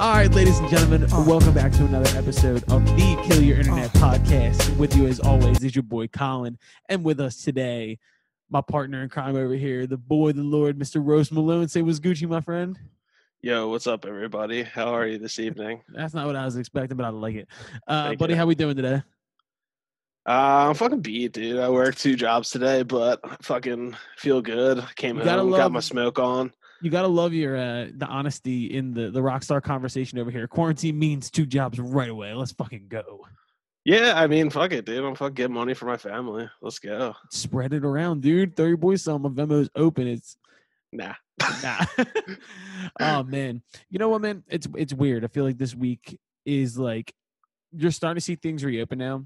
All right, ladies and gentlemen, welcome back to another episode of the Kill Your Internet podcast. With you, as always, is your boy Colin, and with us today, my partner in crime over here, the boy, the Lord, Mr. Rose Malone. Say, was Gucci, my friend? Yo, what's up, everybody? How are you this evening? That's not what I was expecting, but I like it. Uh, Thank buddy, you. how we doing today? Uh, I'm fucking beat, dude. I worked two jobs today, but I fucking feel good. Came You gotta home, got my smoke on. You gotta love your uh, the honesty in the the rock star conversation over here. Quarantine means two jobs right away. Let's fucking go. Yeah, I mean, fuck it, dude. I'm fucking getting money for my family. Let's go. Spread it around, dude. Throw your boys some. My Venmo's open. It's Nah. nah. oh man, you know what, man? It's it's weird. I feel like this week is like you're starting to see things reopen now,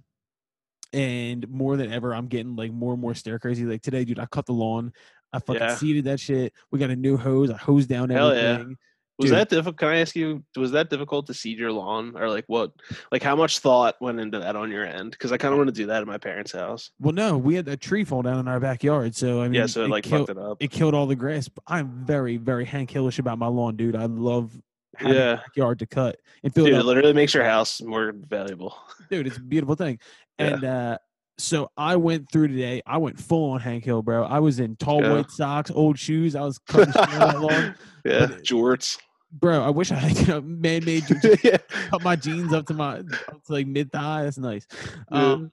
and more than ever, I'm getting like more and more stare crazy. Like today, dude, I cut the lawn. I fucking Yeah. seeded that shit. We got a new hose. I hosed down Hell yeah. everything. Was Dude. that difficult? Can I ask you? Was that difficult to seed your lawn, or like what? Like how much thought went into that on your end? Because I kind of want to do that at my parents' house. Well, no, we had that tree fall down in our backyard, so I mean, yeah, so it like killed, fucked it up. it killed all the grass. I'm very, very Hank Hillish about my lawn, dude. I love having a Yeah. backyard to cut and Dude, fill it literally makes your house more valuable. dude it's a beautiful thing Yeah. and uh so i went through today i went full on hank hill bro i was in tall Yeah. white socks old shoes i was cutting that lawn yeah, But jorts. bro i wish i had you know, man-made yeah. cut my jeans up to my up to like mid-thigh that's nice Yeah. um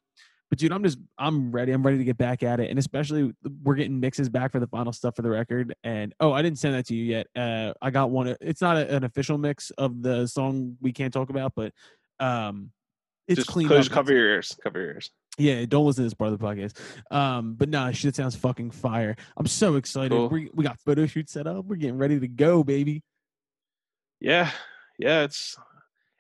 but dude i'm just i'm ready i'm ready to get back at it and especially we're getting mixes back for the final stuff for the record and oh i didn't send that to you yet uh i got one it's not a, an official mix of the song we can't talk about but um it's just clean close, cover your ears. Cover your ears. Yeah, don't listen to this part of the podcast. Um, but nah, shit sounds fucking fire. I'm so excited. Cool. We we got photo shoot set up. We're getting ready to go, baby. Yeah, yeah, it's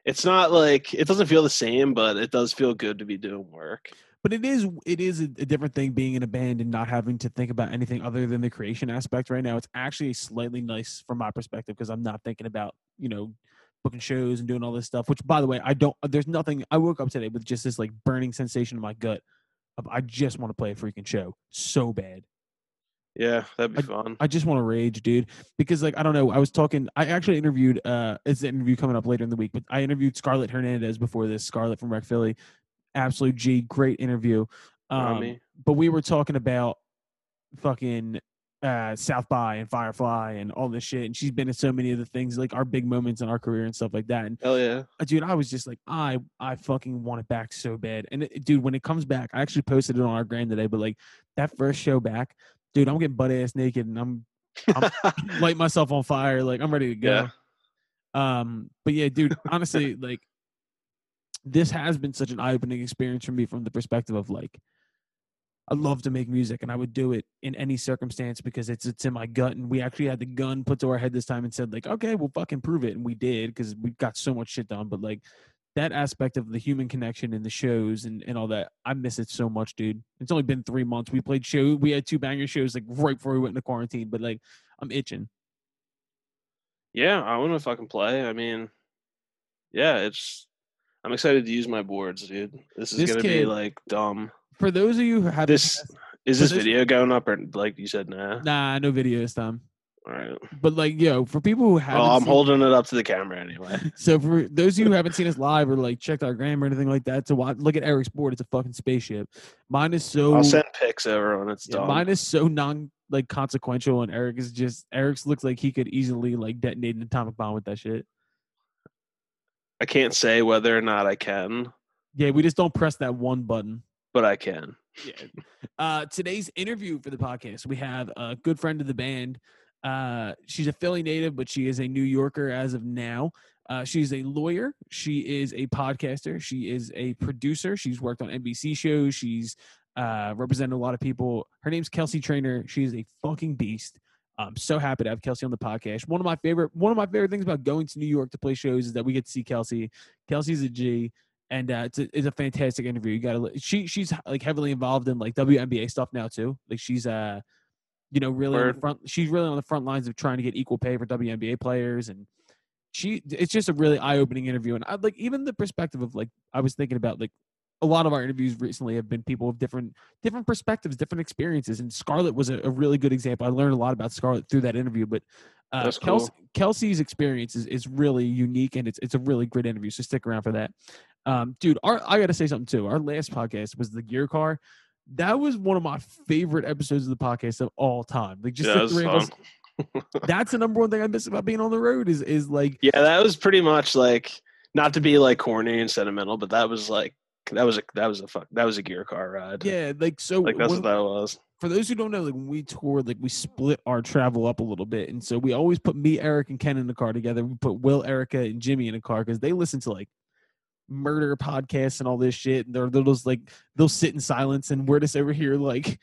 it's not like it doesn't feel the same, but it does feel good to be doing work. But it is it is a, a different thing being in a band and not having to think about anything other than the creation aspect right now. It's actually slightly nice from my perspective because I'm not thinking about you know booking shows and doing all this stuff. Which, by the way, I don't. There's nothing. I woke up today with just this like burning sensation in my gut. Of, I just want to play a freaking show so bad. Yeah, that'd be fun. I just want to rage, dude. Because like I don't know, I was talking. I actually interviewed. Uh, it's an interview coming up later in the week, but I interviewed Scarlett Hernandez before this. Scarlett from Rec Philly, absolute G, great interview. Um, but we were talking about fucking uh, South by and Firefly and all this shit, and she's been in so many of the things, like our big moments in our career and stuff like that. And Hell yeah. uh, dude, I was just like, I, I fucking want it back so bad. And it, dude, when it comes back, I actually posted it on our gram today. But like that first show back, dude, I'm getting butt ass naked and I'm light myself on fire. Like I'm ready to go. Um, but yeah, dude, honestly, like this has been such an eye opening experience for me from the perspective of like I love to make music and I would do it in any circumstance because it's it's in my gut and we actually had the gun put to our head this time and said like okay we'll fucking prove it and we did because we got so much shit done but like that aspect of the human connection and the shows and, and all that I miss it so much dude it's only been three months we played show we had two banger shows like right before we went into quarantine but like I'm itching yeah, I want to fucking play. I mean, yeah, it's. I'm excited to use my boards, dude. This is This gonna kid- be like dumb. For those of you who have This is this video going up or like you said, nah. nah no video this time All right. but like yo for people who haven't Oh, I'm holding it up to the camera anyway. So for those of you who haven't seen us live or like checked our gram or anything like that, to watch, look at Eric's board. It's a fucking spaceship. Mine is so I'll send pics over when it's yeah, done. mine is so non like consequential, and Eric is just Eric's looks like he could easily like detonate an atomic bomb with that shit. I can't say whether or not I can, Yeah, we just don't press that one button. But I can. Yeah. Uh, today's interview for the podcast, we have a good friend of the band. Uh, she's a Philly native, but she is a New Yorker as of now. Uh, she's a lawyer. She is a podcaster. She is a producer. She's worked on NBC shows. She's uh, represented a lot of people. Her name's Kelsey Trainor. She is a fucking beast. I'm so happy to have Kelsey on the podcast. One of my favorite one of my favorite things about going to New York to play shows is that we get to see Kelsey. Kelsey's a G, and uh, it's a, it's a fantastic interview. You got to she she's like heavily involved in like WNBA stuff now too. Like she's uh you know really on the front she's really on the front lines of trying to get equal pay for WNBA players and she it's just a really eye-opening interview and I like even the perspective of like I was thinking about like a lot of our interviews recently have been people with different different perspectives, different experiences, and Scarlett was a, a really good example. I learned a lot about Scarlett through that interview, but Uh, Kelsey, cool. Kelsey's experience is, is really unique and it's it's a really great interview. So stick around for that. Um, dude, our I got to say something too. Our last podcast was the gear car. That was one of my favorite episodes of the podcast of all time. Like just yeah, the three of us. That's the number one thing I miss about being on the road is is like Yeah, that was pretty much like not to be like corny and sentimental, but that was like that was a that was a fuck that was a gear car ride. yeah, like so. like that's when- what that was. for those who don't know, like when we toured, like we split our travel up a little bit, and so we always put me, Eric, and Ken in the car together. We put Will, Erica, and Jimmy in a car because they listen to like murder podcasts and all this shit. And they're they'll just like they'll sit in silence, and we're just over here like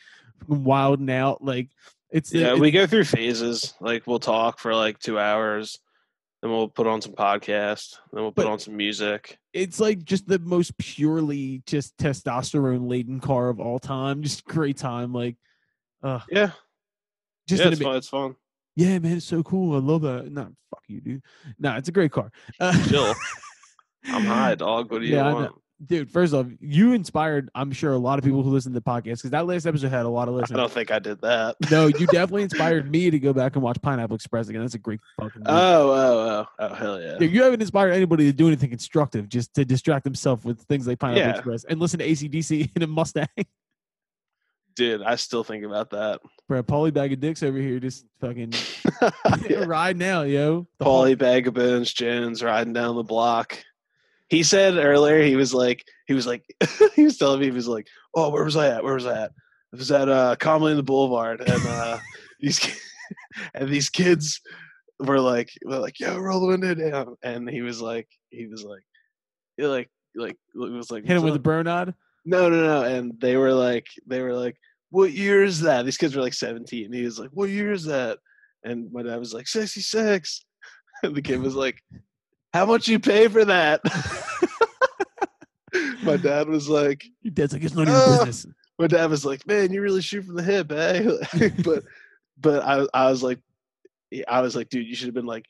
wilding out. Like it's Yeah, it's- we go through phases. Like we'll talk for like two hours, then we'll put on some podcast, then we'll put on some music. it's like just the most purely just testosterone laden car of all time. Just great time. Like, uh, Yeah, just yeah, it's fun. It's fun. yeah, man, it's so cool. I love that. Nah, fuck you, dude. Nah, it's a great car. Uh, Chill. I'm high, dog. What do you Yeah, want? dude. First off, you inspired. I'm sure a lot of people who listen to the podcast because that last episode had a lot of listeners. I don't think I did that. No, you definitely inspired me to go back and watch Pineapple Express again. That's a great fucking. Movie. Oh, oh, oh, oh, hell yeah. Yeah, you haven't inspired anybody to do anything constructive, just to distract themselves with things like Pineapple Yeah. Express and listen to ACDC in a Mustang. Dude, I still think about that. Bro, Paulie Bag of Dicks over here just fucking ride now, yo. The whole- Paulie Bagabins, Jones riding down the block. He said earlier he was like he was like he was telling me he was like, oh, where was I at? Where was I at? It was at uh Commonly in the Boulevard, and uh these and these kids were like were like, yo, roll the window down, and he was like he was like he like like it was like hit him with "What's a up?" bro nod. No, no, no. And they were like, they were like, what year is that? These kids were like 17. and He was like, what year is that? And my dad was like, 66. And the kid was like, how much you pay for that? My dad was like, Your dad's like, it's none of your business. my dad was like, man, you really shoot from the hip, eh? but, but I, I was like, I was like, dude, you should have been like,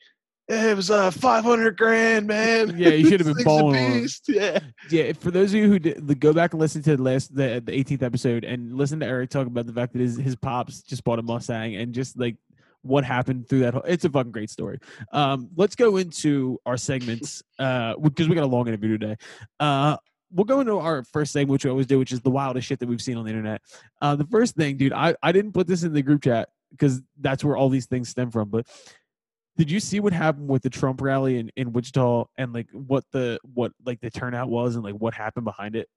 "Eh, it was uh 500 grand, man. Yeah, you should have been balling on him. beast." Yeah. Yeah, for those of you who did, the- go back and listen to the last the the 18th episode and listen to Eric talk about the fact that his his pops just bought a Mustang and just like what happened through that whole it's a fucking great story. Um let's go into our segments uh because we got a long interview today. Uh we'll go into our first segment which we always do which is the wildest shit that we've seen on the internet. Uh the first thing, dude, I I didn't put this in the group chat because that's where all these things stem from, but did you see what happened with the Trump rally in, in Wichita and like what the what like the turnout was and like what happened behind it?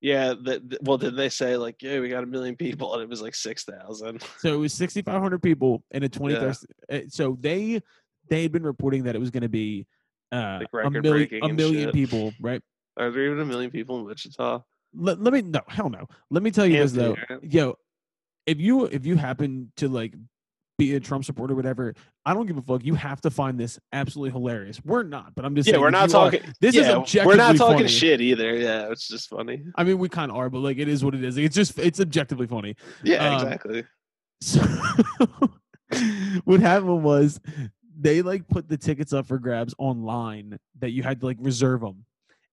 Yeah, the, the- well, did they say like, yeah, we got a million people, and it was like six thousand? So it was 6,500 people in a 20. Yeah. uh, So they they had been reporting that it was going to be uh, Like a million a million people, right? Are there even a million people in Wichita? Let, let me no hell no. Let me tell you this though, right? yo, if you if you happen to like be a Trump supporter, or whatever, I don't give a fuck. You have to find this absolutely hilarious. We're not, but I'm just Yeah, saying we're not you are- talking. this is yeah, objectively we're not talking funny. shit either. Yeah, it's just funny. I mean, we kind of are, but like it is what it is. It's just it's objectively funny. Yeah, Um, exactly. So what happened was they like put the tickets up for grabs online that you had to like reserve them,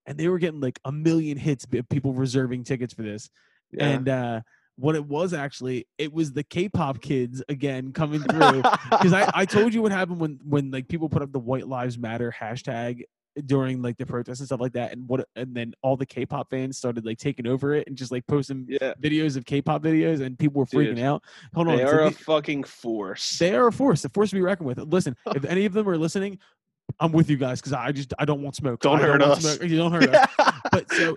and they were getting like a million hits of people reserving tickets for this. Yeah. And uh, what it was actually, it was the K-pop kids again coming through. Because I, I told you what happened when when like people put up the White Lives Matter hashtag during like the protests and stuff like that, and what and then all the K-pop fans started like taking over it and just like posting yeah, videos of K-pop videos, and people were freaking Dude, out. Hold on, they so are a fucking force. they are a force, a force to be reckoned with. Listen, if any of them are listening, I'm with you guys because I just I don't want smoke. Don't I hurt want us. Smoke. You don't hurt us. But so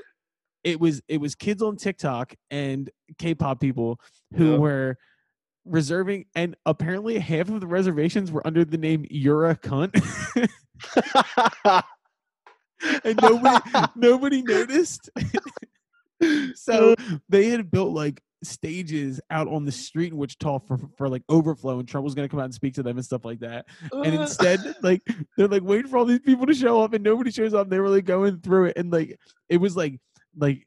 it was it was kids on TikTok and K-pop people who Yeah. were reserving, and apparently half of the reservations were under the name "You're a cunt," and nobody nobody noticed. so they had built like stages out on the street in Wichita for, for like overflow, and Trump was going to come out and speak to them and stuff like that. And uh. instead, like they're like waiting for all these people to show up, and nobody shows up. They were like going through it, and like it was like like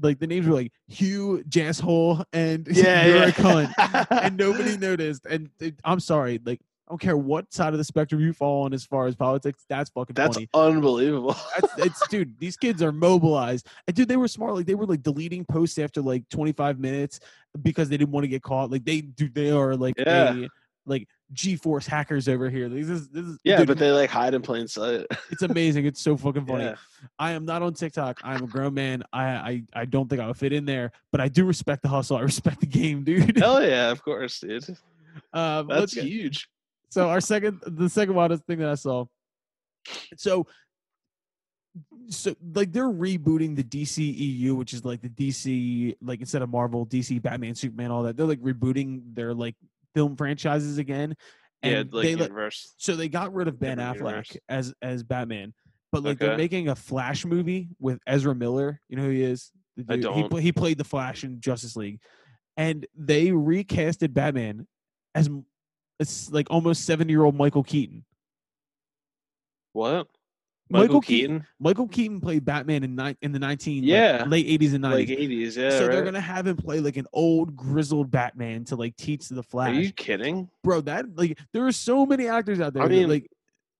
like the names were like Hugh Jasshole and yeah, you're yeah. a cunt, and nobody noticed. And it, I'm sorry, like I don't care what side of the spectrum you fall on as far as politics. That's fucking That's funny. unbelievable. That's, it's dude. These kids are mobilized, and dude, they were smart. Like they were like deleting posts after like 25 minutes because they didn't want to get caught. Like they do, they are like Yeah. a, like G-force hackers over here. This is this is Yeah, dude, but they like hide in plain sight. it's amazing. It's so fucking funny. Yeah. I am not on TikTok. I'm a grown man. I, I I don't think I would fit in there, but I do respect the hustle. I respect the game, dude. Hell yeah, of course, dude. Um, That's huge. So our second the second wildest thing that I saw. So so like they're rebooting the DCEU, which is like the DC like instead of Marvel, DC, Batman, Superman, all that. They're like rebooting their like film franchises again. Yeah, And like they universe. so they got rid of Ben Different Affleck universe. as as Batman, but like they're making a Flash movie with Ezra Miller. You know who he is? The I dude- He, don't. pla- he played the Flash in Justice League, and they recasted Batman as, as like almost seven year old Michael Keaton. What? Michael Michael, Keaton- Keaton? Michael Keaton played Batman in ni- in the nineteen like, Yeah. late eighties and Like nineties. eighties, yeah. so they're gonna have him play like an old grizzled Batman to like teach the Flash. Are you kidding? bro. That like there are so many actors out there. I that, mean, like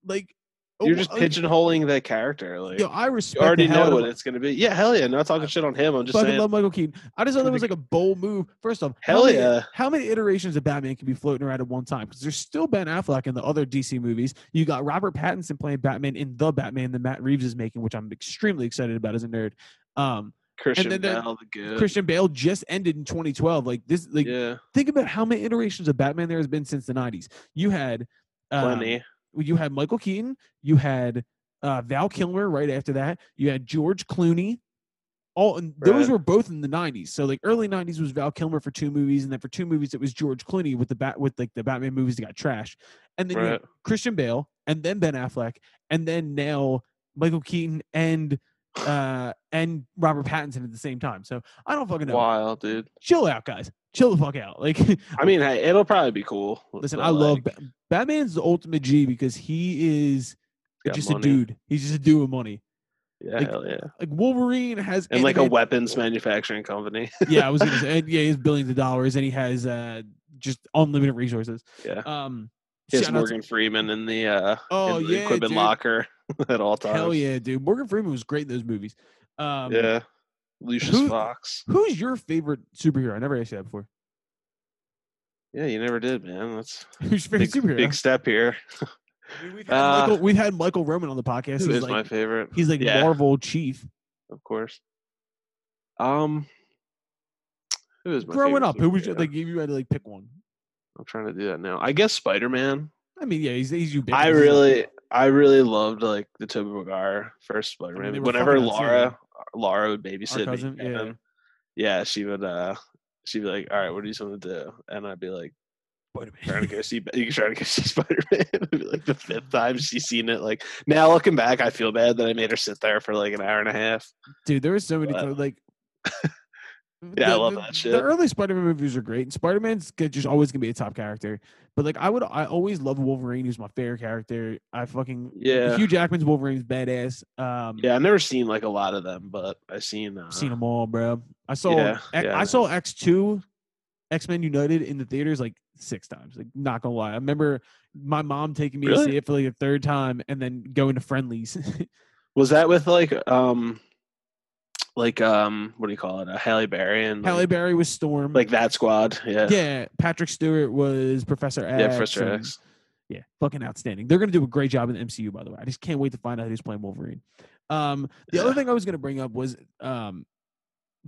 like You're oh, just pigeonholing that character. Like Yo, I you respect. already know what it's gonna be. Yeah, hell yeah. Not talking shit on him. I'm just fucking saying. love Michael Keaton. I just thought that was like a bold move. First off, Hell how many, yeah. How many iterations of Batman can be floating around at one time? Because there's still Ben Affleck in the other DC movies. You got Robert Pattinson playing Batman in the Batman that Matt Reeves is making, which I'm extremely excited about as a nerd. Um, Christian then Bale, the good. Christian Bale just ended in 2012. Like this, like yeah, think about how many iterations of Batman there has been since the 90s. You had um, plenty. You had Michael Keaton, you had uh, Val Kilmer right after that, you had George Clooney. All and those Right. were both in the '90s. So like early '90s was Val Kilmer for two movies, and then for two movies it was George Clooney with the bat with like the Batman movies that got trashed, and then Right. Christian Bale, and then Ben Affleck, and then now Michael Keaton and uh and Robert Pattinson at the same time. So I don't fucking know. Wild, dude. Chill out, guys. Chill the fuck out. Like I mean, hey, it'll probably be cool. Listen, I love Ba- Batman's the ultimate G because he is just money. a dude. He's just a dude with money. Yeah, like, hell yeah. Like Wolverine has And like a weapons manufacturing company. yeah, I was gonna say and, yeah, he has billions of dollars and he has uh just unlimited resources. yeah. Um He shout to- Morgan Freeman in the uh Oh, in the yeah, equipment dude. locker at all times. hell yeah, dude. Morgan Freeman was great in those movies. Um yeah. Lucius who- Fox. who's your favorite superhero? I never asked you that before. Yeah, you never did, man. That's Who's your big, superhero? big step here. We've, had uh, Michael, we've had Michael Roman on the podcast. Who He's is my favorite? he's like yeah, Marvel chief. of course. Um, who is my Growing favorite up, who was your, like if you had to like pick one? I'm trying to do that now. I guess Spider Man. I mean, yeah, he's he's ubiquitous. I really, I really loved like the Tobey Maguire first Spider Man. they were Whenever. Laura, Laura would babysit me cousin, yeah. yeah, she would. uh She'd be like, "All right, what do you want to do?" And I'd be like, Spider-Man. "Trying to go see, you trying to go see Spider Man." Like the fifth time she's seen it. Like now, looking back, I feel bad that I made her sit there for like an hour and a half. Dude, there were so many But- times, like. Yeah, I the- love the- that shit. The early Spider-Man movies are great, and Spider-Man's just always gonna be a top character. But like, I would, I always love Wolverine. Who's my favorite character. I fucking Yeah, Hugh Jackman's Wolverine's badass. Um, yeah. I've never seen like a lot of them, but I've seen. Uh, seen them all, bro. I saw, Yeah, X- yeah, I I saw X two, X Men United in the theaters like six times. Like, not gonna lie, I remember my mom taking me to see it for like a third time, and then going to friendlies. Was that with like um, like um, what do you call it? A Halle Berry and Halle like, Berry was Storm. like that squad. Yeah, yeah, Patrick Stewart was Professor X. yeah, Professor and- X. Yeah, fucking outstanding. They're gonna do a great job in the MCU, by the way. I just can't wait to find out who's playing Wolverine. Um, the other thing I was gonna bring up was um,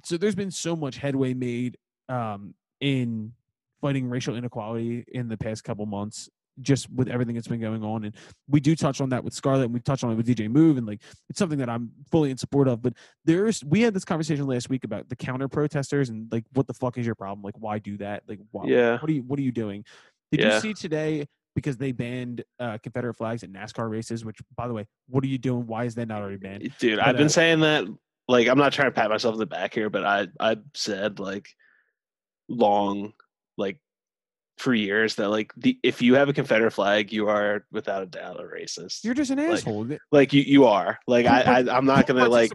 so there's been so much headway made um in fighting racial inequality in the past couple months, just with everything that's been going on, and we do touch on that with Scarlett, and we touch on it with DJ Move, and like it's something that I'm fully in support of. But there's we had this conversation last week about the counter protesters and like what the fuck is your problem? Like why do that? Like why? Yeah. What are you What are you doing? Did you see today because they banned uh, Confederate flags at NASCAR races? Which, by the way, what are you doing? Why is that not already banned? Dude, But, I've been uh, saying that. Like, I'm not trying to pat myself in the back here, but I I said like long, like for years that like the if you have a Confederate flag, you are without a doubt a racist. You're just an asshole. Like you you are. Like I, I I'm not gonna like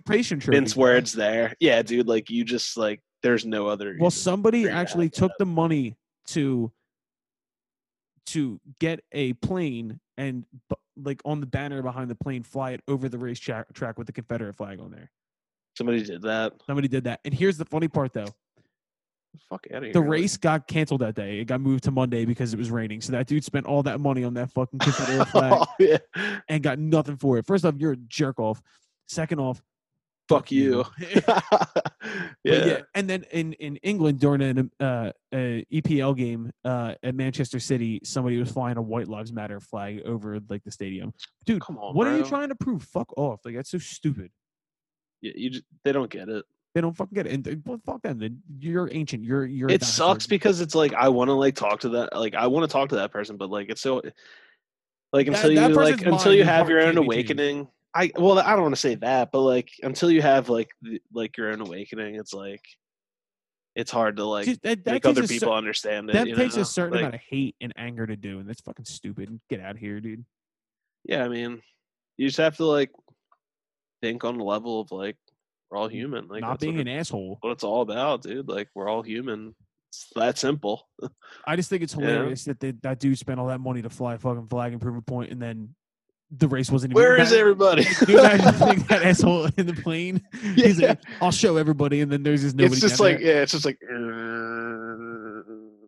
mince words there. Yeah, dude. Like you just like there's no other. Well, somebody for you to actually took that. the money to to get a plane and like on the banner behind the plane, fly it over the race track, track with the Confederate flag on there. somebody did that. Somebody did that. And here's the funny part, though. Fuck out of here. The race got canceled that day. It got moved to Monday because it was raining. So that dude spent all that money on that fucking Confederate flag oh, yeah. and got nothing for it. First off, you're a jerk off. Second off, Fuck you. But yeah. And then in, in England during an uh, EPL game uh, at Manchester City, somebody was flying a White Lives Matter flag over like the stadium. Dude, Come on, what are you trying to prove? Fuck off! Like that's so stupid. Yeah, you just, they don't get it. They don't fucking get it. And well, fuck them. You're ancient. You're you're. It sucks because it's like I want to like talk to that like I want to talk to that person, but like it's so like until that you like until you have your own awakening. I well I don't want to say that, but like until you have like the, like your own awakening, it's like it's hard to like Just- that, that make other a cer- people understand it. that you takes know? a certain Like, amount of hate and anger to do, and that's fucking stupid. Get out of here, dude. Yeah, I mean, you just have to like think on the level of like we're all human. Like Not being an it- asshole. what it's all about, dude. Like we're all human. It's that simple. I just think it's Yeah. hilarious that they, that dude spent all that money to fly a fucking flag and prove a point, and then the race wasn't even. Where is everybody? You imagine being that asshole in the plane? He's like, I'll show everybody, and then there's just nobody. it's just like there. yeah, it's just like.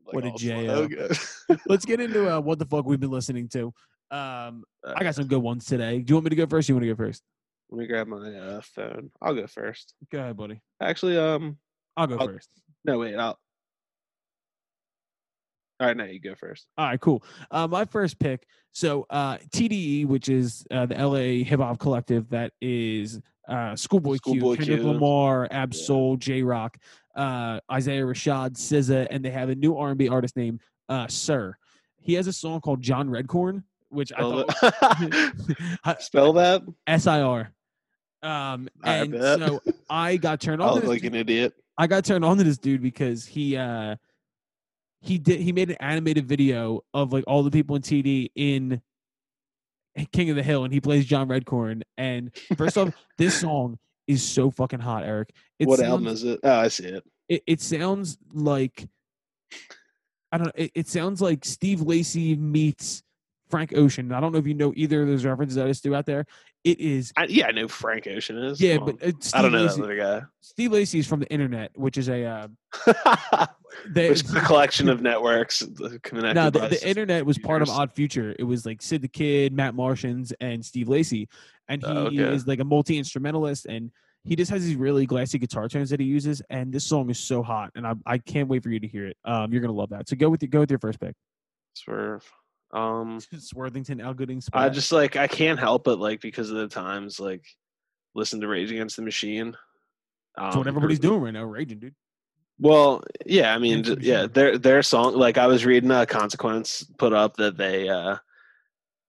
Like What a all JO. Let's get into uh, what the fuck we've been listening to. Um, I Uh, got some good ones today. Do you want me to go first? Or you want to go first? Let me grab my uh, phone. I'll go first. Go ahead, buddy. Actually, um, I'll go I'll- first. no, wait. I'll. All right, now you go first. All right, cool. Uh, my first pick. So uh, TDE, which is uh, the LA hip hop collective that is uh, Schoolboy Q, Kendrick Q. Lamar, Ab Yeah. Jay Rock, uh, Isaiah Rashad, SZA, and they have a new R&B artist named uh, Sir. He has a song called John Redcorn, which I thought. Spell that. S I R. Um, and bet. so I got turned on. Look this like dude- an idiot. I got turned on to this dude because he uh he did he made an animated video of like all the people in TD in King of the Hill and he plays John Redcorn and first off this song is so fucking hot Eric it what sounds, album is it? Oh, I see it. it, it sounds like I don't know it, it sounds like Steve Lacy meets Frank Ocean I don't know if you know either of those references I just threw out there it is I, yeah, I know Frank Ocean is. yeah Come but uh, Steve I don't know Lacy, that other Steve Lacy is from the internet which is a uh, guy. they, Which is a collection of networks connected No, the, the internet was part of. Odd Future. It was like Syd the Kid, Matt Martians, and Steve Lacy. And he Oh, okay. is like a multi instrumentalist, and he just has these really glassy guitar tones that he uses. And this song is so hot, and I, I can't wait for you to hear it. Um, you're gonna love that. So go with your, go with your first pick. Swerve. Um, Sworthington, Al Gooding. I just like I can't help but like because of the times like listen to Rage Against the Machine. Um, That's what everybody's doing right now, raging, dude. Well, yeah, I mean, Against the ju- yeah, their their song. Like I was reading a consequence put up that they, uh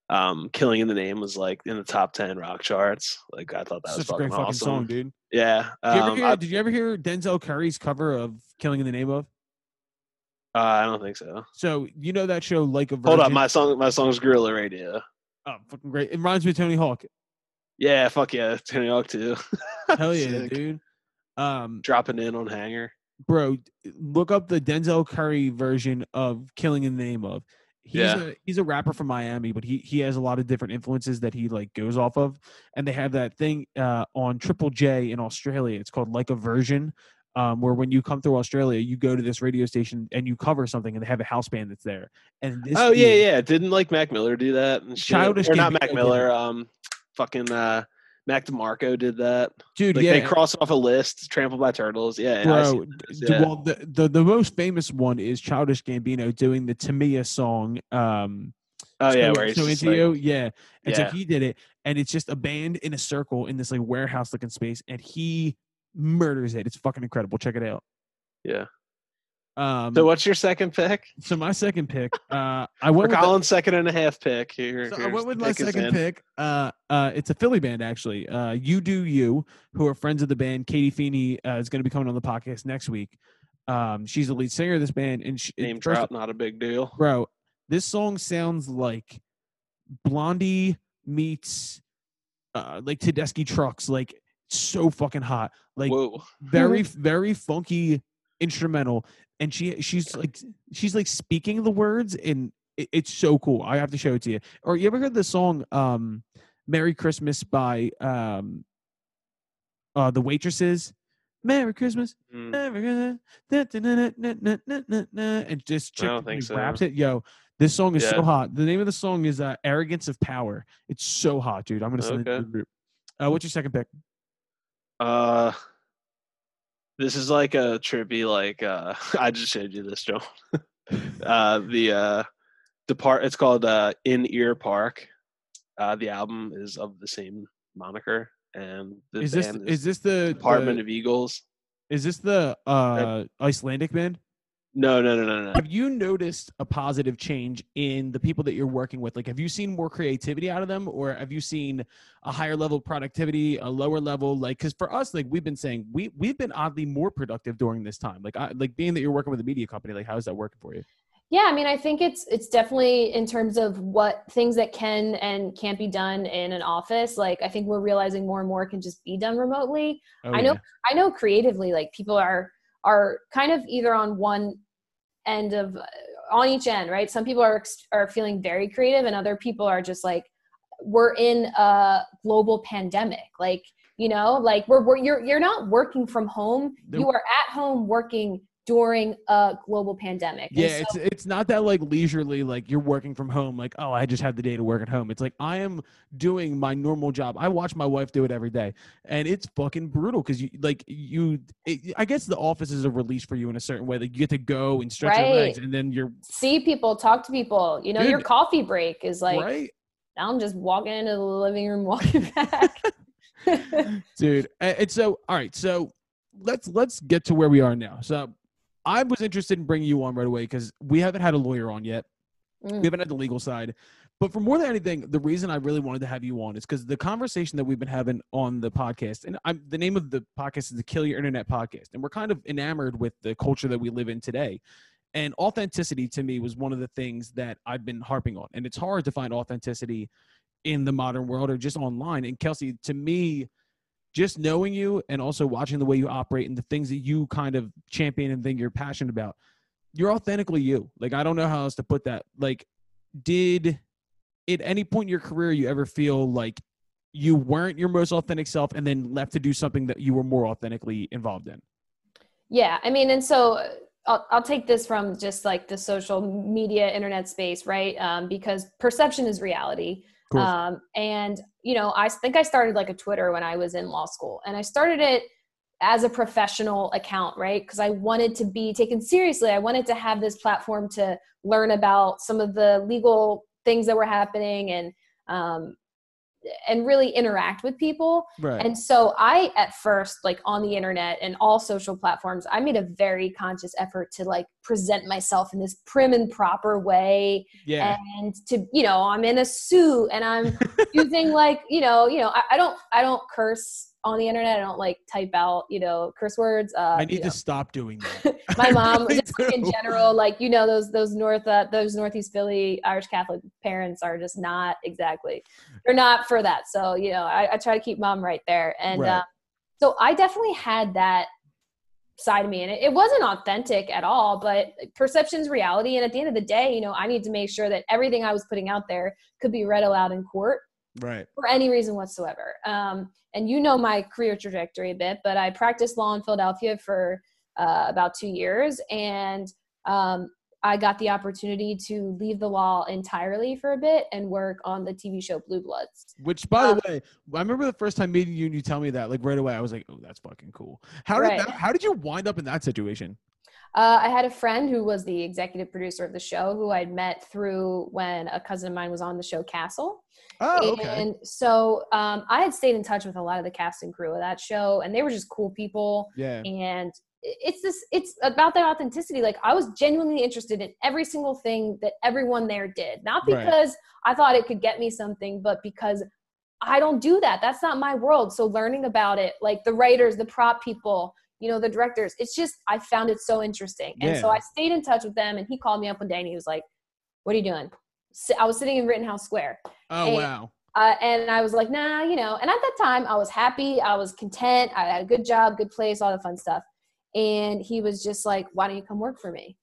um, "Killing in the Name" was like in the top ten rock charts. Like I thought that was Such a great fucking fucking awesome. song, dude. Yeah. Did you, Um, hear, I, did you ever hear Denzel Curry's cover of "Killing in the Name of"? Uh, I don't think so. So you know that show, like a Version. Hold up, my song, my song's Guerrilla Radio. oh, fucking great. It reminds me of Tony Hawk. Yeah, fuck yeah, Tony Hawk too. Hell yeah, dude. Um, Dropping in on Hangar. bro, look up the Denzel Curry version of "Killing in the Name of." He's Yeah. a he's a rapper from Miami, but he he has a lot of different influences that he like goes off of, and they have that thing uh, on Triple J in Australia. It's called like a version, um, where when you come through Australia, you go to this radio station and you cover something, and they have a house band that's there. And this Oh yeah, dude- yeah. Didn't like Mac Miller do that? And? Childish or not Mac Miller. Um, fucking uh, Mac DeMarco did that. dude, Like yeah, they cross off a list, trampled by turtles. Yeah, bro. see d- this, d- yeah. Well, the, the the most famous one is Childish Gambino doing the Tamia song. Um, Oh yeah, where he's so into like, you, yeah. And Yeah. so he did it, and it's just a band in a circle in this like warehouse looking space, and he murders it. It's fucking incredible. Check it out. yeah. Um, So what's your second pick? so my second pick, uh, I went with the- second and a half pick. Here, so I went with my pick second pick. Uh, uh, it's a Philly band actually. Uh, you do you, who are friends of the band. Katie Feeney uh, is going to be coming on the podcast next week. Um, she's the lead singer of this band, and she, Name first- drop, not a big deal. bro. This song sounds like Blondie meets uh, like Tedeschi Trucks. Like so fucking hot. Like Whoa. very very funky instrumental and she she's like she's like speaking the words and it, it's so cool. I have to show it to you. Or you ever heard the song um Merry Christmas by um uh the waitresses? Merry Christmas, mm. Merry Christmas, and just chick so. raps it. Yo, this song is yeah. so hot. The name of the song is uh, "Arrogance of Power." It's so hot, dude. I'm gonna send okay. it to the group. Uh, what's your second pick? Uh, this is like a trippy, like uh, I just showed you this, Joe. uh, the uh, depart. It's called uh, In Ear Park. Uh, the album is of the same moniker, and the Is this band is this the, Department the of Eagles. is this the uh Icelandic band? No, no, no, no, no. Have you noticed a positive change in the people that you're working with? Like, have you seen more creativity out of them, or have you seen a higher level of productivity, a lower level? Like, because for us, like we've been saying, we we've been oddly more productive during this time. Like, I, like being that you're working with a media company, like how is that working for you? Yeah, I mean, I think it's it's definitely in terms of what things that can and can't be done in an office. Like, I think we're realizing more and more can just be done remotely. Oh, I know- yeah. I know creatively, like people are are kind of either on one end of uh, on each end, right? Some people are are feeling very creative, and other people are just like, we're in a global pandemic, like you know, like we're, we're you're you're not working from home. You are at home working during a global pandemic. Yeah, so- it's it's not that like leisurely, like you're working from home, like, oh, I just have the day to work at home. It's like I am doing my normal job. I watch my wife do it every day. And it's fucking brutal because you like you it, I guess the office is a release for you in a certain way. Like you get to go and stretch your legs and then you're see people, talk to people. You know, your coffee break is like right. now I'm just walking into the living room, walking back. dude and so all right so let's let's get to where we are now so i was interested in bringing you on right away because we haven't had a lawyer on yet. Mm. we haven't had the legal side. But for more than anything the reason i really wanted to have you on is because the conversation that we've been having on the podcast and I'm, the name of the podcast is the kill your internet podcast and we're kind of enamored with the culture that we live in today. And authenticity to me was one of the things that i've been harping on and it's hard to find authenticity in the modern world or just online. And kelsey to me just knowing you and also watching the way you operate and the things that you kind of champion and think you're passionate about, you're authentically you. Like I don't know how else to put that. Like, did at any point in your career you ever feel like you weren't your most authentic self and then left to do something that you were more authentically involved in? Yeah, I mean, and so uh, I'll, I'll take this from just like the social media, internet space, right? Um, because perception is reality. Um, and, you know, I think I started like a Twitter when I was in law school, and I started it as a professional account, right? Because I wanted to be taken seriously. I wanted to have this platform to learn about some of the legal things that were happening and, um, and really interact with people. right. And so I at first like on the internet and all social platforms, I made a very conscious effort to like present myself in this prim and proper way yeah. and to you know, I'm in a suit and I'm using like, you know, you know, I, I don't I don't curse on the internet. I don't like type out, you know, curse words. Uh I you need know to stop doing that. my mom I just like in general like you know those those north uh, those northeast philly irish catholic parents are just not exactly they're not for that so you know i, I try to keep mom right there and Right. uh, so i definitely had that side of me and it, it wasn't authentic at all but perception's reality and at the end of the day you know i need to make sure that everything i was putting out there could be read aloud in court right. for any reason whatsoever. Um, and you know my career trajectory a bit, but I practiced law in Philadelphia for uh, about two years, and um, I got the opportunity to leave the law entirely for a bit and work on the TV show Blue Bloods. Which, by Uh, the way, I remember the first time meeting you and you tell me that, like right away, I was like, "Oh, that's fucking cool." How did Right. that, how did you wind up in that situation? Uh, I had a friend who was the executive producer of the show, who I'd met through when a cousin of mine was on the show Castle. Oh, okay. And so um, I had stayed in touch with a lot of the cast and crew of that show, and they were just cool people. Yeah. and it's this it's about that authenticity like i was genuinely interested in every single thing that everyone there did not Right. because i thought it could get me something but because i don't do that that's not my world so learning about it like the writers the prop people you know the directors it's just i found it so interesting and so i stayed in touch with them and he called me up one day and he was like what are you doing i was sitting in rittenhouse square Oh, and- wow. uh, and I was like, nah, you know. And at that time, I was happy. I was content. I had a good job, good place, all the fun stuff. And he was just like, why don't you come work for me?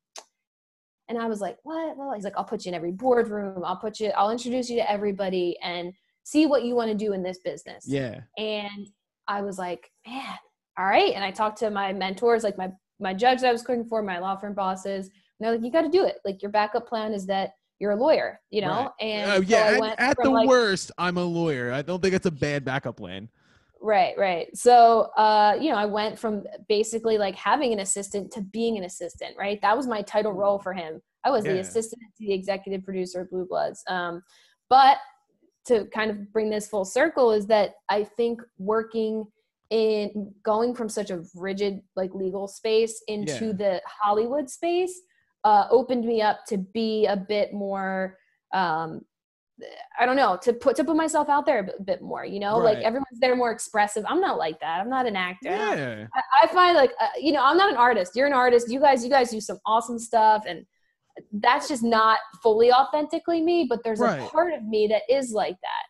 And I was like, what? Well, he's like, I'll put you in every boardroom. I'll put you, I'll introduce you to everybody and see what you want to do in this business. Yeah. And I was like, man, all right. And I talked to my mentors, like my my judge that I was cooking for, my law firm bosses, and they're like, you got to do it. Like your backup plan is that you're a lawyer, you know. Right. And Uh, so yeah, I at, at the like, worst, I'm a lawyer. I don't think it's a bad backup plan. Right, right. So, uh, you know, I went from basically like having an assistant to being an assistant, right? That was my title role for him. I was the assistant to the executive producer of Blue Bloods. Um, but to kind of bring this full circle is that I think working in going from such a rigid like legal space into Yeah. the Hollywood space uh, opened me up to be a bit more um, I don't know to put to put myself out there a bit, bit more. You know, like everyone's there more expressive. I'm not like that. I'm not an actor. I Yeah. I, I find like uh, you know I'm not an artist. You're an artist. You guys you guys do some awesome stuff, and that's just not fully authentically me. But there's Right. a part of me that is like that.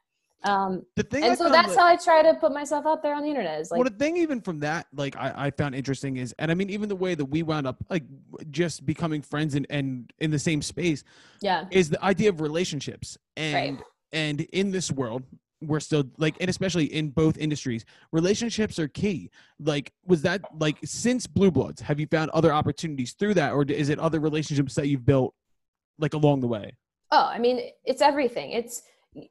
Um, The thing I and so that's like- how I try to put myself out there on the internet. Is like well, the thing even from that, like I, I found interesting is, and I mean, even the way that we wound up, like just becoming friends and, and in the same space, yeah, is the idea of relationships. And and in this world, we're still like, and especially in both industries, relationships are key. Like, was that like since Blue Bloods, have you found other opportunities through that, or is it other relationships that you've built like along the way? Oh, I mean, it's everything. It's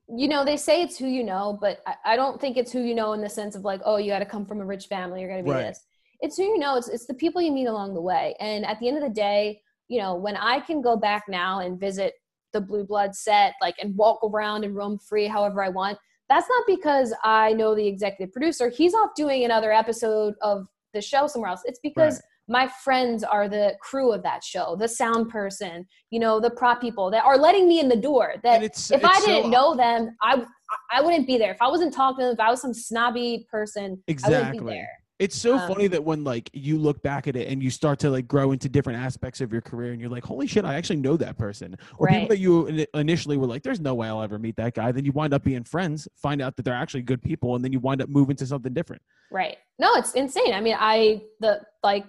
you know they say it's who you know, but I, I don't think it's who you know in the sense of like, oh, you got to come from a rich family, you're gonna be Right. this. It's who you know. It's it's the people you meet along the way. And at the end of the day, you know, when I can go back now and visit the Blue Blood set, like and walk around and roam free however I want, that's not because I know the executive producer. He's off doing another episode of the show somewhere else. It's because Right. My friends are the crew of that show, the sound person, you know, the prop people that are letting me in the door. That it's if it's I didn't know them, I I wouldn't be there. If I wasn't talking to them, if I was some snobby person, I wouldn't be Exactly. there. It's so Um, funny that when like you look back at it and you start to like grow into different aspects of your career and you're like, holy shit, I actually know that person. Or people that you initially were like, there's no way I'll ever meet that guy. Then you wind up being friends, find out that they're actually good people, and then you wind up moving to something different. Right. No, it's insane. I mean, I the like,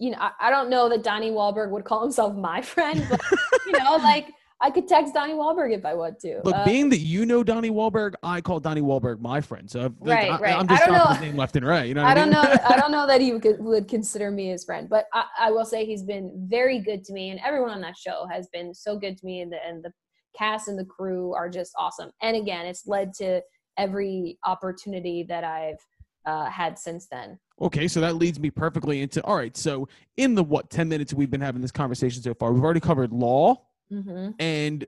you know, I, I don't know that Donnie Wahlberg would call himself my friend, but you know, like I could text Donnie Wahlberg if I want to. But Uh, being that you know Donnie Wahlberg, I call Donnie Wahlberg my friend. So like, Right, I, right. I'm I just don't dropping his know- name left and right. You know I I, don't mean? know. I don't know that he would, would consider me his friend, but I, I will say he's been very good to me, and everyone on that show has been so good to me, and the and the cast and the crew are just awesome. And again, it's led to every opportunity that I've uh, had since then. Okay, so that leads me perfectly into all right. So in the what ten minutes we've been having this conversation so far, we've already covered law Mm-hmm. and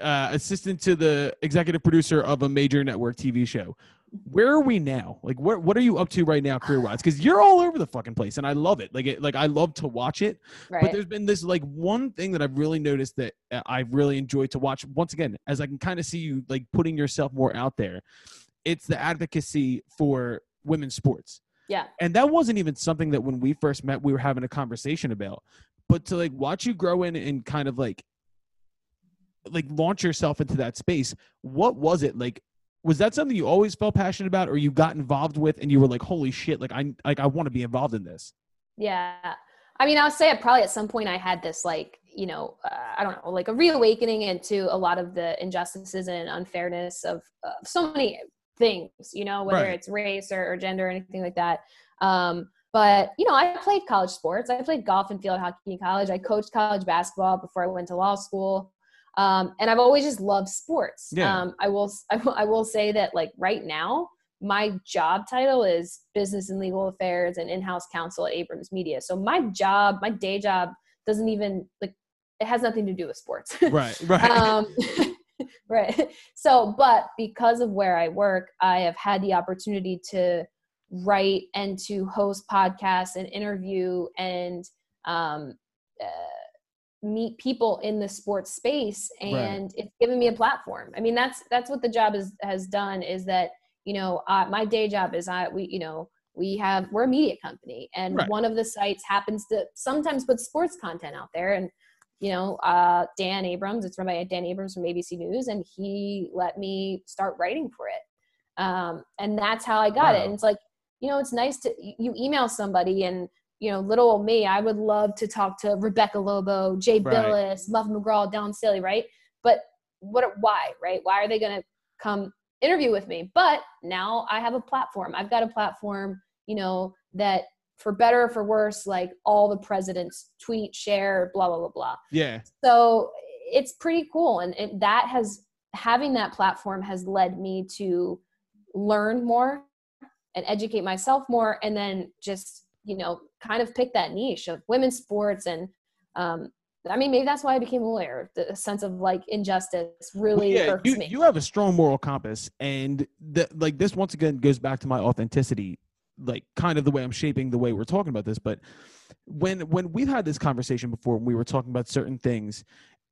uh, assistant to the executive producer of a major network TV show. Where are we now? Like, what what are you up to right now, career wise? Because you're all over the fucking place, and I love it. Like, it, like I love to watch it. Right. But there's been this like one thing that I've really noticed that uh, I've really enjoyed to watch. Once again, as I can kind of see you like putting yourself more out there, it's the advocacy for women's sports. Yeah. And that wasn't even something that when we first met we were having a conversation about. But to like watch you grow in and kind of like like launch yourself into that space, what was it like? Was that something you always felt passionate about, or you got involved with, and you were like, "Holy shit! Like I like I want to be involved in this." Yeah. I mean, I would say I probably at some point I had this like, you know, uh, I don't know, like a reawakening into a lot of the injustices and unfairness of, of so many things, you know, whether Right. it's race or, or gender or anything like that. Um, but you know, I played college sports. I played golf and field hockey in college. I coached college basketball before I went to law school. Um, and I've always just loved sports. Yeah. Um, I will, I will, I will say that like right now, my job title is business and legal affairs and in-house counsel at Abrams Media. So my job, my day job doesn't even like it has nothing to do with sports. Right, right. um, right. So, but because of where I work, I have had the opportunity to write and to host podcasts and interview and um, uh, meet people in the sports space, Right. and it's given me a platform. I mean, that's that's what the job is, has done. Is that you know uh, my day job is I we you know we have we're a media company and Right. one of the sites happens to sometimes put sports content out there and you know, uh, Dan Abrams, it's run by Dan Abrams from ABC News, and he let me start writing for it. Um, and that's how I got it. And it's like, you know, it's nice to, you email somebody and, you know, little old me, I would love to talk to Rebecca Lobo, Jay Right. Bilas, Muffet McGraw, Dawn Staley, right? But what, why, right? Why are they going to come interview with me? But now I have a platform. I've got a platform you know, that for better or for worse, like all the presidents tweet, share, blah, blah, blah, blah. Yeah. So it's pretty cool. And it, that has, having that platform has led me to learn more and educate myself more and then just, you know, kind of pick that niche of women's sports and, um, I mean, maybe that's why I became a lawyer. The sense of like injustice really Well, yeah, irks you, me. you have a strong moral compass, and the, like this once again goes back to my authenticity, like kind of the way I'm shaping the way we're talking about this. But when when we've had this conversation before, when we were talking about certain things,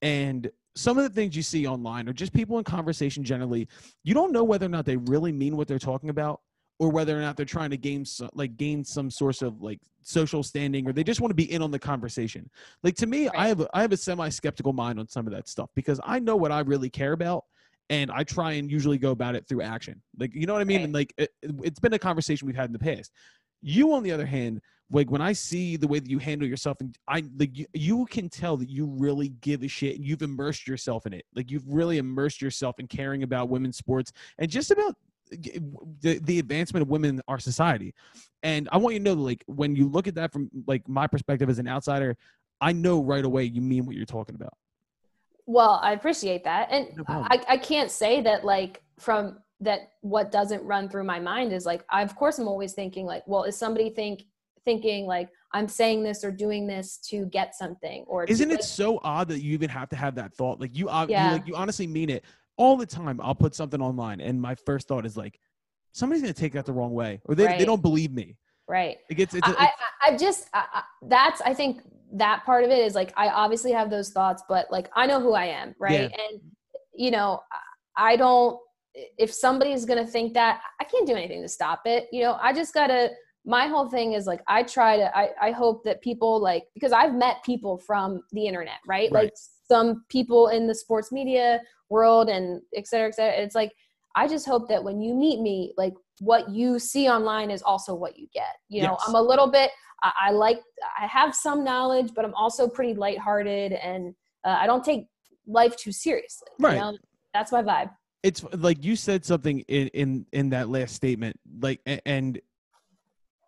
and some of the things you see online or just people in conversation generally, you don't know whether or not they really mean what they're talking about, or whether or not they're trying to gain so, like gain some source of like social standing, or they just want to be in on the conversation. Like to me, I have a, I have a semi skeptical mind on some of that stuff because I know what I really care about, and I try and usually go about it through action. Like you know what I mean? Right. And like it, it's been a conversation we've had in the past. You, on the other hand, like when I see the way that you handle yourself, and I like you, you can tell that you really give a shit. And you've immersed yourself in it. Like you've really immersed yourself in caring about women's sports and just about the, the advancement of women in our society. And I want you to know, like when you look at that from like my perspective as an outsider, I know right away you mean what you're talking about. Well, I appreciate that. And No. I, I can't say that like from that what doesn't run through my mind is like I of course I'm always thinking like, well, is somebody think thinking like I'm saying this or doing this to get something or Isn't it like, so odd that you even have to have that thought? Like you, uh, you Yeah. like you honestly mean it all the time. I'll put something online, and my first thought is like, somebody's gonna take that the wrong way, or they, they don't believe me. Right? It gets it's, I, I, I just I, that's I think that part of it is like I obviously have those thoughts, but like I know who I am, right? And you know, I I don't. If somebody's gonna think that, I can't do anything to stop it. You know, I just gotta. My whole thing is like I try to. I I hope that people like because I've met people from the internet, right? Right. Like some people in the sports media world and et cetera, et cetera. It's like I just hope that when you meet me, like what you see online is also what you get. You know, Yes. I'm a little bit. I, I like. I have some knowledge, but I'm also pretty lighthearted, and uh, I don't take life too seriously. you Right. know? That's my vibe. it's like you said something in in in that last statement like and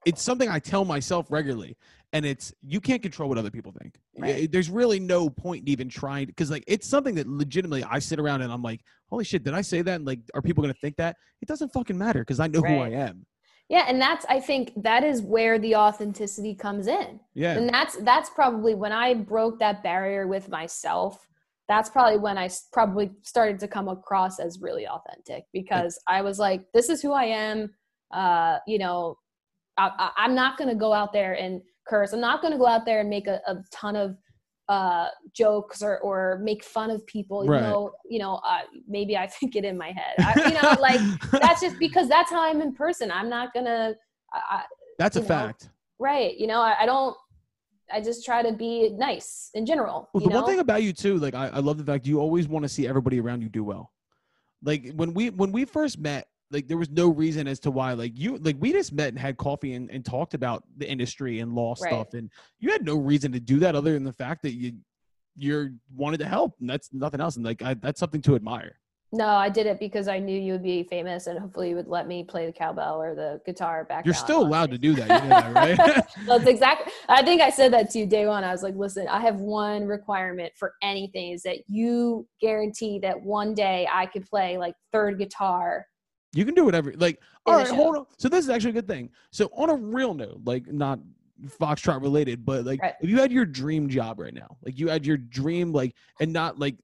it's something i tell myself regularly and it's you can't control what other people think. Right. There's really no point in even trying because like it's something that legitimately i sit around and i'm like holy shit did i say that? And like are people gonna think that? It doesn't fucking matter because i know who i am. Yeah, and that's I think that is where the authenticity comes in. yeah. And that's that's probably when i broke that barrier with myself that's probably when I probably started to come across as really authentic because i was like this is who i am uh you know I, I, i'm not going to go out there and curse i'm not going to go out there and make a, a ton of uh jokes or or make fun of people even Right. though you know uh, maybe i think it in my head I, you know like that's just because that's how i'm in person i'm not gonna I, I, that's a know, fact right you know I, I don't i just try to be nice in general Well, the know? one thing about you too, like I, I love the fact you always want to see everybody around you do well. Like when we when we first met, like there was no reason as to why. Like you, like we just met and had coffee and, and talked about the industry and law Right. stuff, and you had no reason to do that other than the fact that you you're wanted to help, and that's nothing else. And like I, that's something to admire. no i did it because i knew you would be famous and hopefully you would let me play the cowbell or the guitar back You're still allowed to do that, you know that, right? that's exactly i think i said that to you day one i was like listen i have one requirement for anything is that you guarantee that one day i could play like third guitar You can do whatever. Like, all show. hold on. So this is actually a good thing. So on a real note, like not Foxtrot related, but like Right. if you had your dream job right now, like you had your dream, like and not like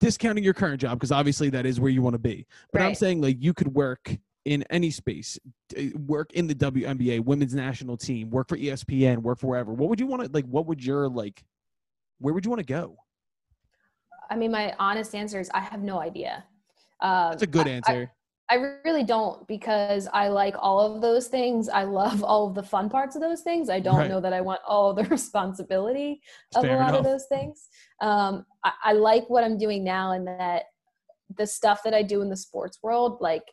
discounting your current job because obviously that is where you want to be. But I'm saying like you could work in any space, work in the WNBA, women's national team, work for ESPN, work for wherever. What would you want to like? What would your like? Where would you want to go? i mean my honest answer is i have no idea um, That's a good answer. I really don't because I like all of those things. I love all of the fun parts of those things. I don't Right. know that I want all the responsibility of Fair a lot enough. of those things. Um, I, I like what I'm doing now and that the stuff that I do in the sports world, like,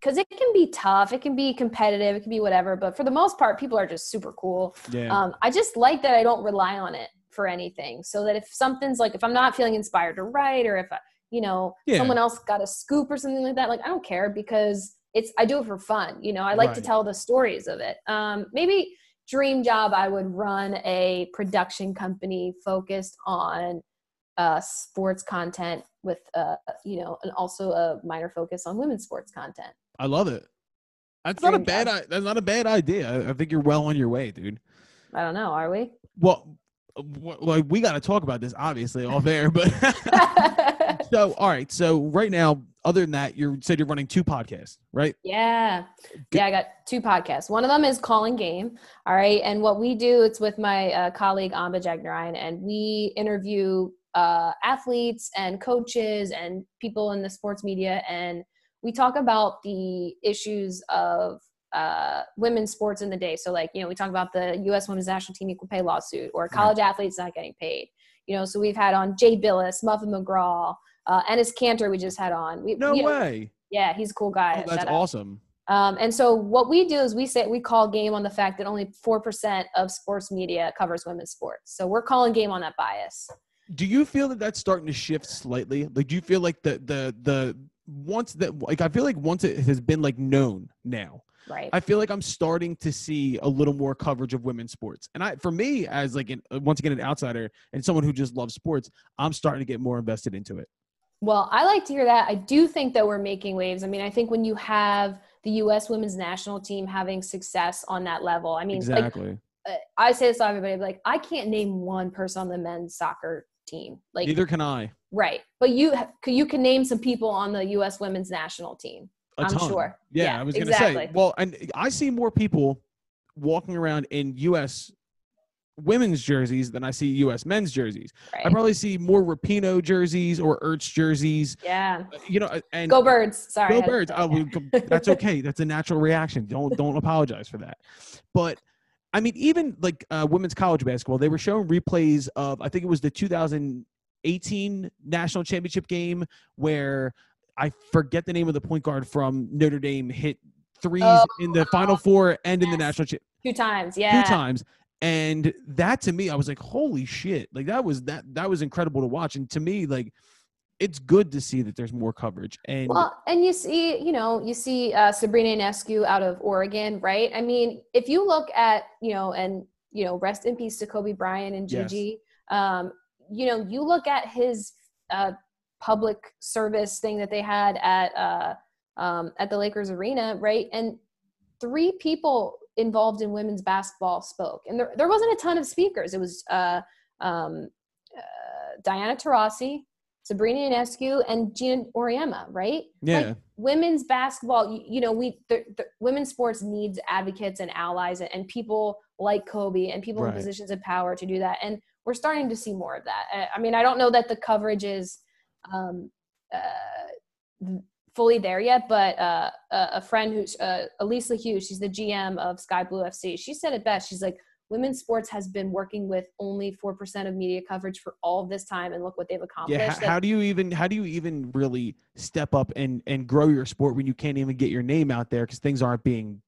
because it can be tough, it can be competitive, it can be whatever, but for the most part, people are just super cool. Yeah. Um, I just like that I don't rely on it for anything. So that if something's like, if I'm not feeling inspired to write or if I, you know, Yeah. someone else got a scoop or something like that, like I don't care because it's I do it for fun. You know, I like to tell the stories of it. Um, maybe dream job, I would run a production company focused on uh, sports content with uh, you know, and also a minor focus on women's sports content. I love it. That's not a bad. job. That's not a bad idea. I, I think you're well on your way, dude. I don't know, are we? Well, like we got to talk about this obviously off air, but so all right. So right now, other than that, you said you're running two podcasts, right? Yeah. Yeah, I got two podcasts. One of them is Calling Game. All right. And what we do, it's with my uh, colleague Amba Jagnarayan, and we interview uh, athletes and coaches and people in the sports media. And we talk about the issues of uh, women's sports in the day. So, like, you know, we talk about the U.S. women's national team equal pay lawsuit or college athletes not getting paid. You know, so we've had on Jay Bilas, Muffet McGraw, uh, Enes Kanter, we just had on. We, No you know, way. Yeah, he's a cool guy. Oh, that's awesome. Um, and so what we do is we say we call game on the fact that only four percent of sports media covers women's sports. So we're calling game on that bias. Do you feel that that's starting to shift slightly? Like, do you feel like the the the once that like I feel like once it has been like known now, Right. I feel like I'm starting to see a little more coverage of women's sports. And I, for me, as like an, uh, once again an outsider and someone who just loves sports, I'm starting to get more invested into it. Well, I like to hear that. I do think that we're making waves. I mean, I think when you have the U.S. women's national team having success on that level, I mean, Exactly. uh, I say this to everybody, like I can't name one person on the men's soccer team. Like, Neither can I. right? But you you can name some people on the U.S. women's national team. A I'm ton. sure. Yeah, Yeah, I was gonna exactly. say. Well, and I see more people walking around in U.S. women's jerseys than I see U.S. men's jerseys. Right. I probably see more Rapinoe jerseys or Ertz jerseys. yeah. You know, and Go birds. Sorry. Go birds. Oh, that. we com- that's okay. That's a natural reaction. Don't don't apologize for that. But I mean, even like uh, women's college basketball, they were showing replays of I think it was the 2018 national championship game where I forget the name of the point guard from Notre Dame hit threes Oh, in the Final Four and in the national cha- Two times, yeah. two times. And that to me, I was like, holy shit! Like that was that that was incredible to watch. And to me, like, it's good to see that there's more coverage. And Well, and you see, you know, you see uh, Sabrina Ionescu out of Oregon, right? I mean, if you look at, you know, and you know, rest in peace to Kobe Bryant and Yes. Um, you know, you look at his uh, public service thing that they had at uh, um, at the Lakers arena, right? And three people involved in women's basketball spoke, and there there wasn't a ton of speakers. It was uh, um, uh, Diana Taurasi, Sabrina Ionescu, and Geno Auriemma, right? yeah. Like women's basketball, you, you know, we the, the women's sports needs advocates and allies and, and people like Kobe and people Right. in positions of power to do that. And we're starting to see more of that. Uh, I mean, I don't know that the coverage is um, uh, fully there yet, but uh, a, friend who's uh, Alyse LaHue, she's the GM of Sky Blue FC. She said it best. She's like, women's sports has been working with only 4% of media coverage for all this time. And look what they've accomplished. Yeah, h- Like, how do you even how do you even really step up and and grow your sport when you can't even get your name out there because things aren't being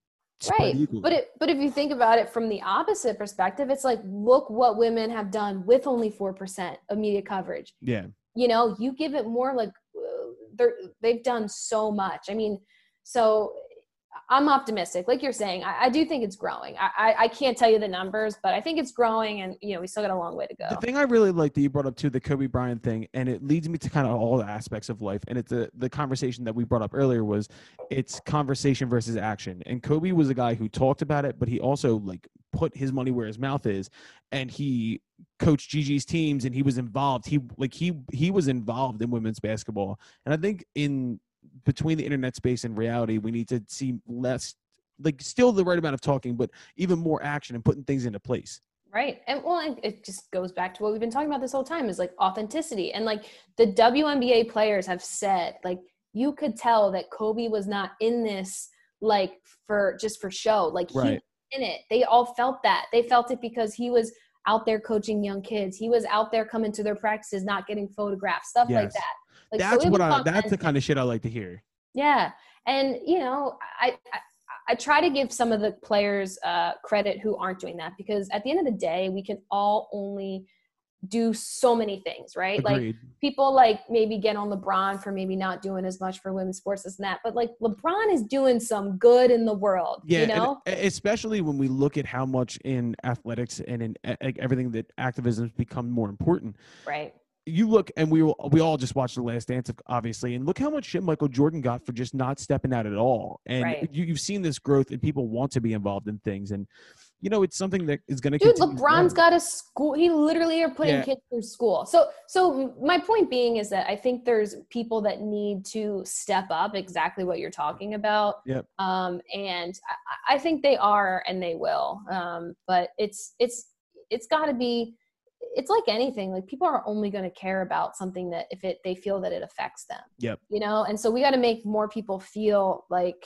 right equally? but it but if you think about it from the opposite perspective it's like look what women have done with only 4% of media coverage yeah, you know you give it more like uh, they've done so much. I mean so i'm optimistic. Like you're saying i, I do think it's growing. I, I can't tell you the numbers but i think it's growing and you know we still got a long way to go. The thing I really like that you brought up too the Kobe Bryant thing, and it leads me to kind of all the aspects of life, and it's the the conversation that we brought up earlier was it's conversation versus action, and Kobe was a guy who talked about it, but he also like put his money where his mouth is, and he coached Gigi's teams, and he was involved. He like he he was involved in women's basketball, and I think in between the internet space and reality, we need to see less, like still the right amount of talking, but even more action and putting things into place. Right. And well, it- just goes back to what we've been talking about this whole time is like authenticity. And like the WNBA players have said, like you could tell that Kobe was not in this like for just for show. Like he Right. was in it. They all felt that. They felt it because he was out there coaching young kids. He was out there coming to their practices, not getting photographed, stuff like that. Like that's it what I. That's the kind of shit I like to hear. Yeah, and you know, I, I I try to give some of the players uh, credit who aren't doing that because at the end of the day, we can all only do so many things, right? Like people like maybe get on LeBron for maybe not doing as much for women's sports as that, but like LeBron is doing some good in the world. Yeah, you know? especially when we look at how much in athletics and in everything that activism has become more important. right. You look, and we will- we all just watched the Last Dance, obviously, and look how much shit Michael Jordan got for just not stepping out at all. And Right. you, you've seen this growth, and people want to be involved in things, and you know it's something that is going to. Dude, LeBron's got a school. He literally are putting Yeah. kids through school. So, so my point being is that I think there's people that need to step up. Exactly what you're talking about. Yep. Um, and I, I think they are, and they will. Um, but it's it's it's got to be. It's like anything. Like people are only going to care about something that if it they feel that it affects them. Yep. You know, and so we got to make more people feel like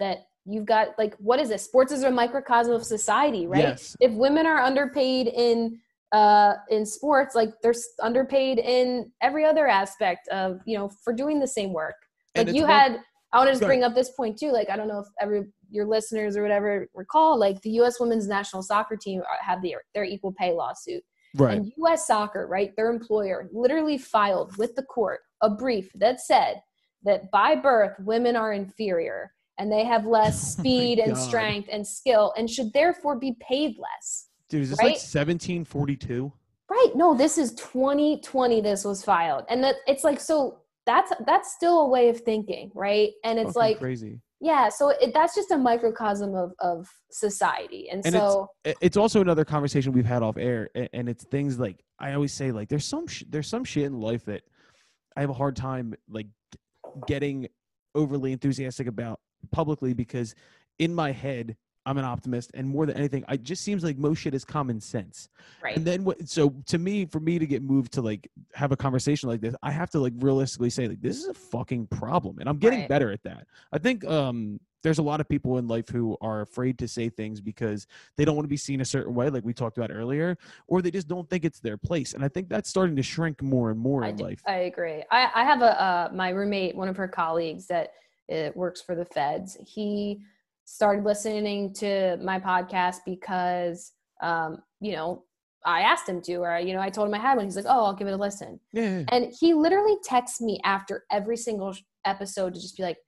that. You've got like what is it? Sports is a microcosm of society, right? Yes. if women are underpaid in uh in sports like they're underpaid in every other aspect of you know for doing the same work like you had i want to just bring up this point too like i don't know if every your listeners or whatever recall like the us women's national soccer team are- have the, their equal pay lawsuit right. and us soccer right their employer literally filed with the court a brief that said that by birth women are inferior and they have less Oh speed and strength and skill and should therefore be paid less Dude, is this right? like seventeen forty two? Right. No, this is 2020 this was filed. And that it's like so that's that's still a way of thinking, right? And it's like crazy. Yeah, so it, that's just a microcosm of of society. And, And so I- it's also another conversation we've had off air a- and it's things like i always say like there's some sh- there's some shit in life that i have a hard time like getting overly enthusiastic about publicly because in my head i'm an optimist and more than anything it just seems like most shit is common sense right. and then what so to me for me to get moved to like have a conversation like this i have to like realistically say like this is a fucking problem and i'm getting Right. better at that i think um there's a lot of people in life who are afraid to say things because they don't want to be seen a certain way like we talked about earlier or they just don't think it's their place and i think that's starting to shrink more and more I, in do- life I agree. I, I have a uh, my roommate, one of her colleagues that uh, works for the feds. He started listening to my podcast because, um, you know, I asked him to, or you know, I told him I had one. He's like, "Oh, I'll give it a listen." yeah. And he literally texts me after every single episode to just be like,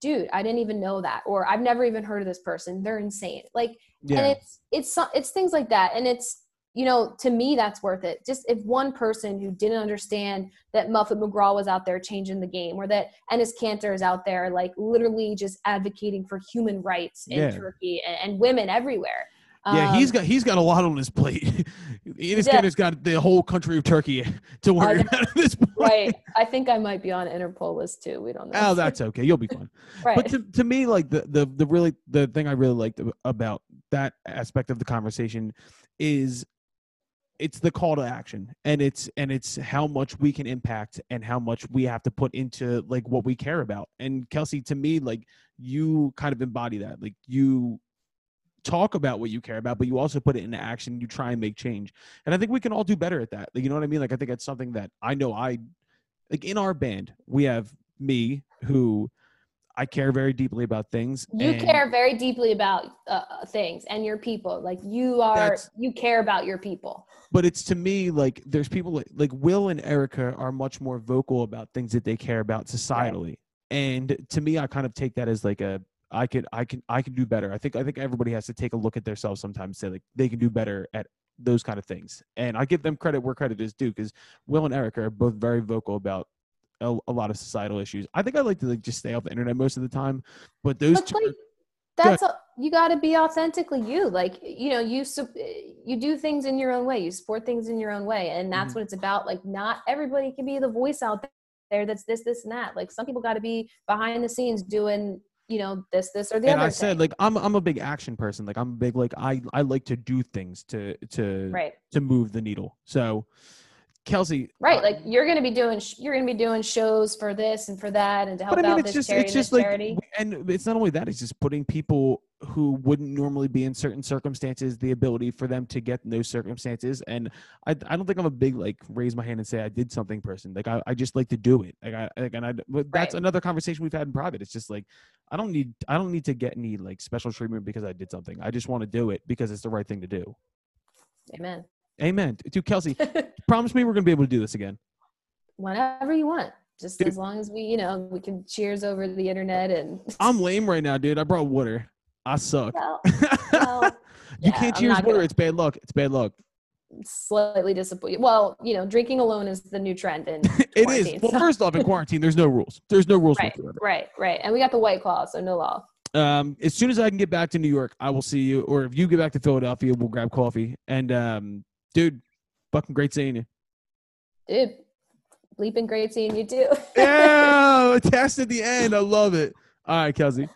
"Dude, I didn't even know that," or "I've never even heard of this person. They're insane." Like, yeah. and it's it's it's things like that and it's you know to me that's worth it just if one person who didn't understand that muffet mcgraw was out there changing the game or that enes kanter is out there like literally just advocating for human rights in Yeah. turkey and, and women everywhere yeah, he's Um, got he's got a lot on his plate. Enes Yeah. Kanter's got the whole country of Turkey to worry know. about at this point. right i think i might be on interpol list too we don't know Oh, that's okay. You'll be fine. right But to, to me, like the, the the really the thing I really liked about that aspect of the conversation is it's the call to action and it's and it's how much we can impact and how much we have to put into like what we care about. And kelsey to me like you kind of embody that. Like you talk about what you care about but you also put it into action. You try and make change. And i think we can all do better at that. Like, you know what i mean? Like i think that's something that i know i like in our band we have me who i care very deeply about things you care very deeply about uh, things and your people. Like you are you care about your people. But it's to me like there's people like, like will and erica are much more vocal about things that they care about societally. And to me i kind of take that as like a i could i can i can do better. I think i think everybody has to take a look at themselves sometimes and say like they can do better at those kind of things. And i give them credit where credit is due because will and erica are both very vocal about a, a lot of societal issues i think i like to like just stay off the internet most of the time but those two like, that's a, you got to be authentically you. Like you know, you you do things in your own way. You support things in your own way, and that's Mhm. what it's about. Like not everybody can be the voice out there that's this, this, and that. Like some people got to be behind the scenes doing you know this, this, or the and other. I said thing. like I'm I'm a big action person. Like I'm a big like I I like to do things to to right, to move the needle. So Kelsey, right. uh, Like you're gonna be doing sh- you're gonna be doing shows for this and for that, and to help but I mean out it's this just charity it's and just like charity. and it's not only that it's just putting people who wouldn't normally be in certain circumstances the ability for them to get in those circumstances and I, I don't think I'm a big like raise my hand and say I did something person like I, I just like to do it like I like, and I but that's Right. another conversation we've had in private it's just like I don't need I don't need to get any like special treatment because I did something I just want to do it because it's the right thing to do Amen. Amen. Dude, Kelsey, promise me we're gonna be able to do this again. Whenever you want. Just Dude. as long as we, you know, we can cheers over the internet and I'm lame right now, dude. I brought water. I suck. well, well, you yeah, can't cheers water. gonna- It's bad luck. It's bad luck. slightly disappointed. Well, you know, drinking alone is the new trend in It is. Well, so- first off, in quarantine, there's no rules. There's no rules Right. whatsoever. right, right. And we got the white claw, so no law. Um, as soon as I can get back to New York, I will see you. Or if you get back to Philadelphia, we'll grab coffee. And um, dude, fucking great seeing you. Dude, bleeping great seeing you too. Yeah, a test at the end. I love it. All right, Kelsey.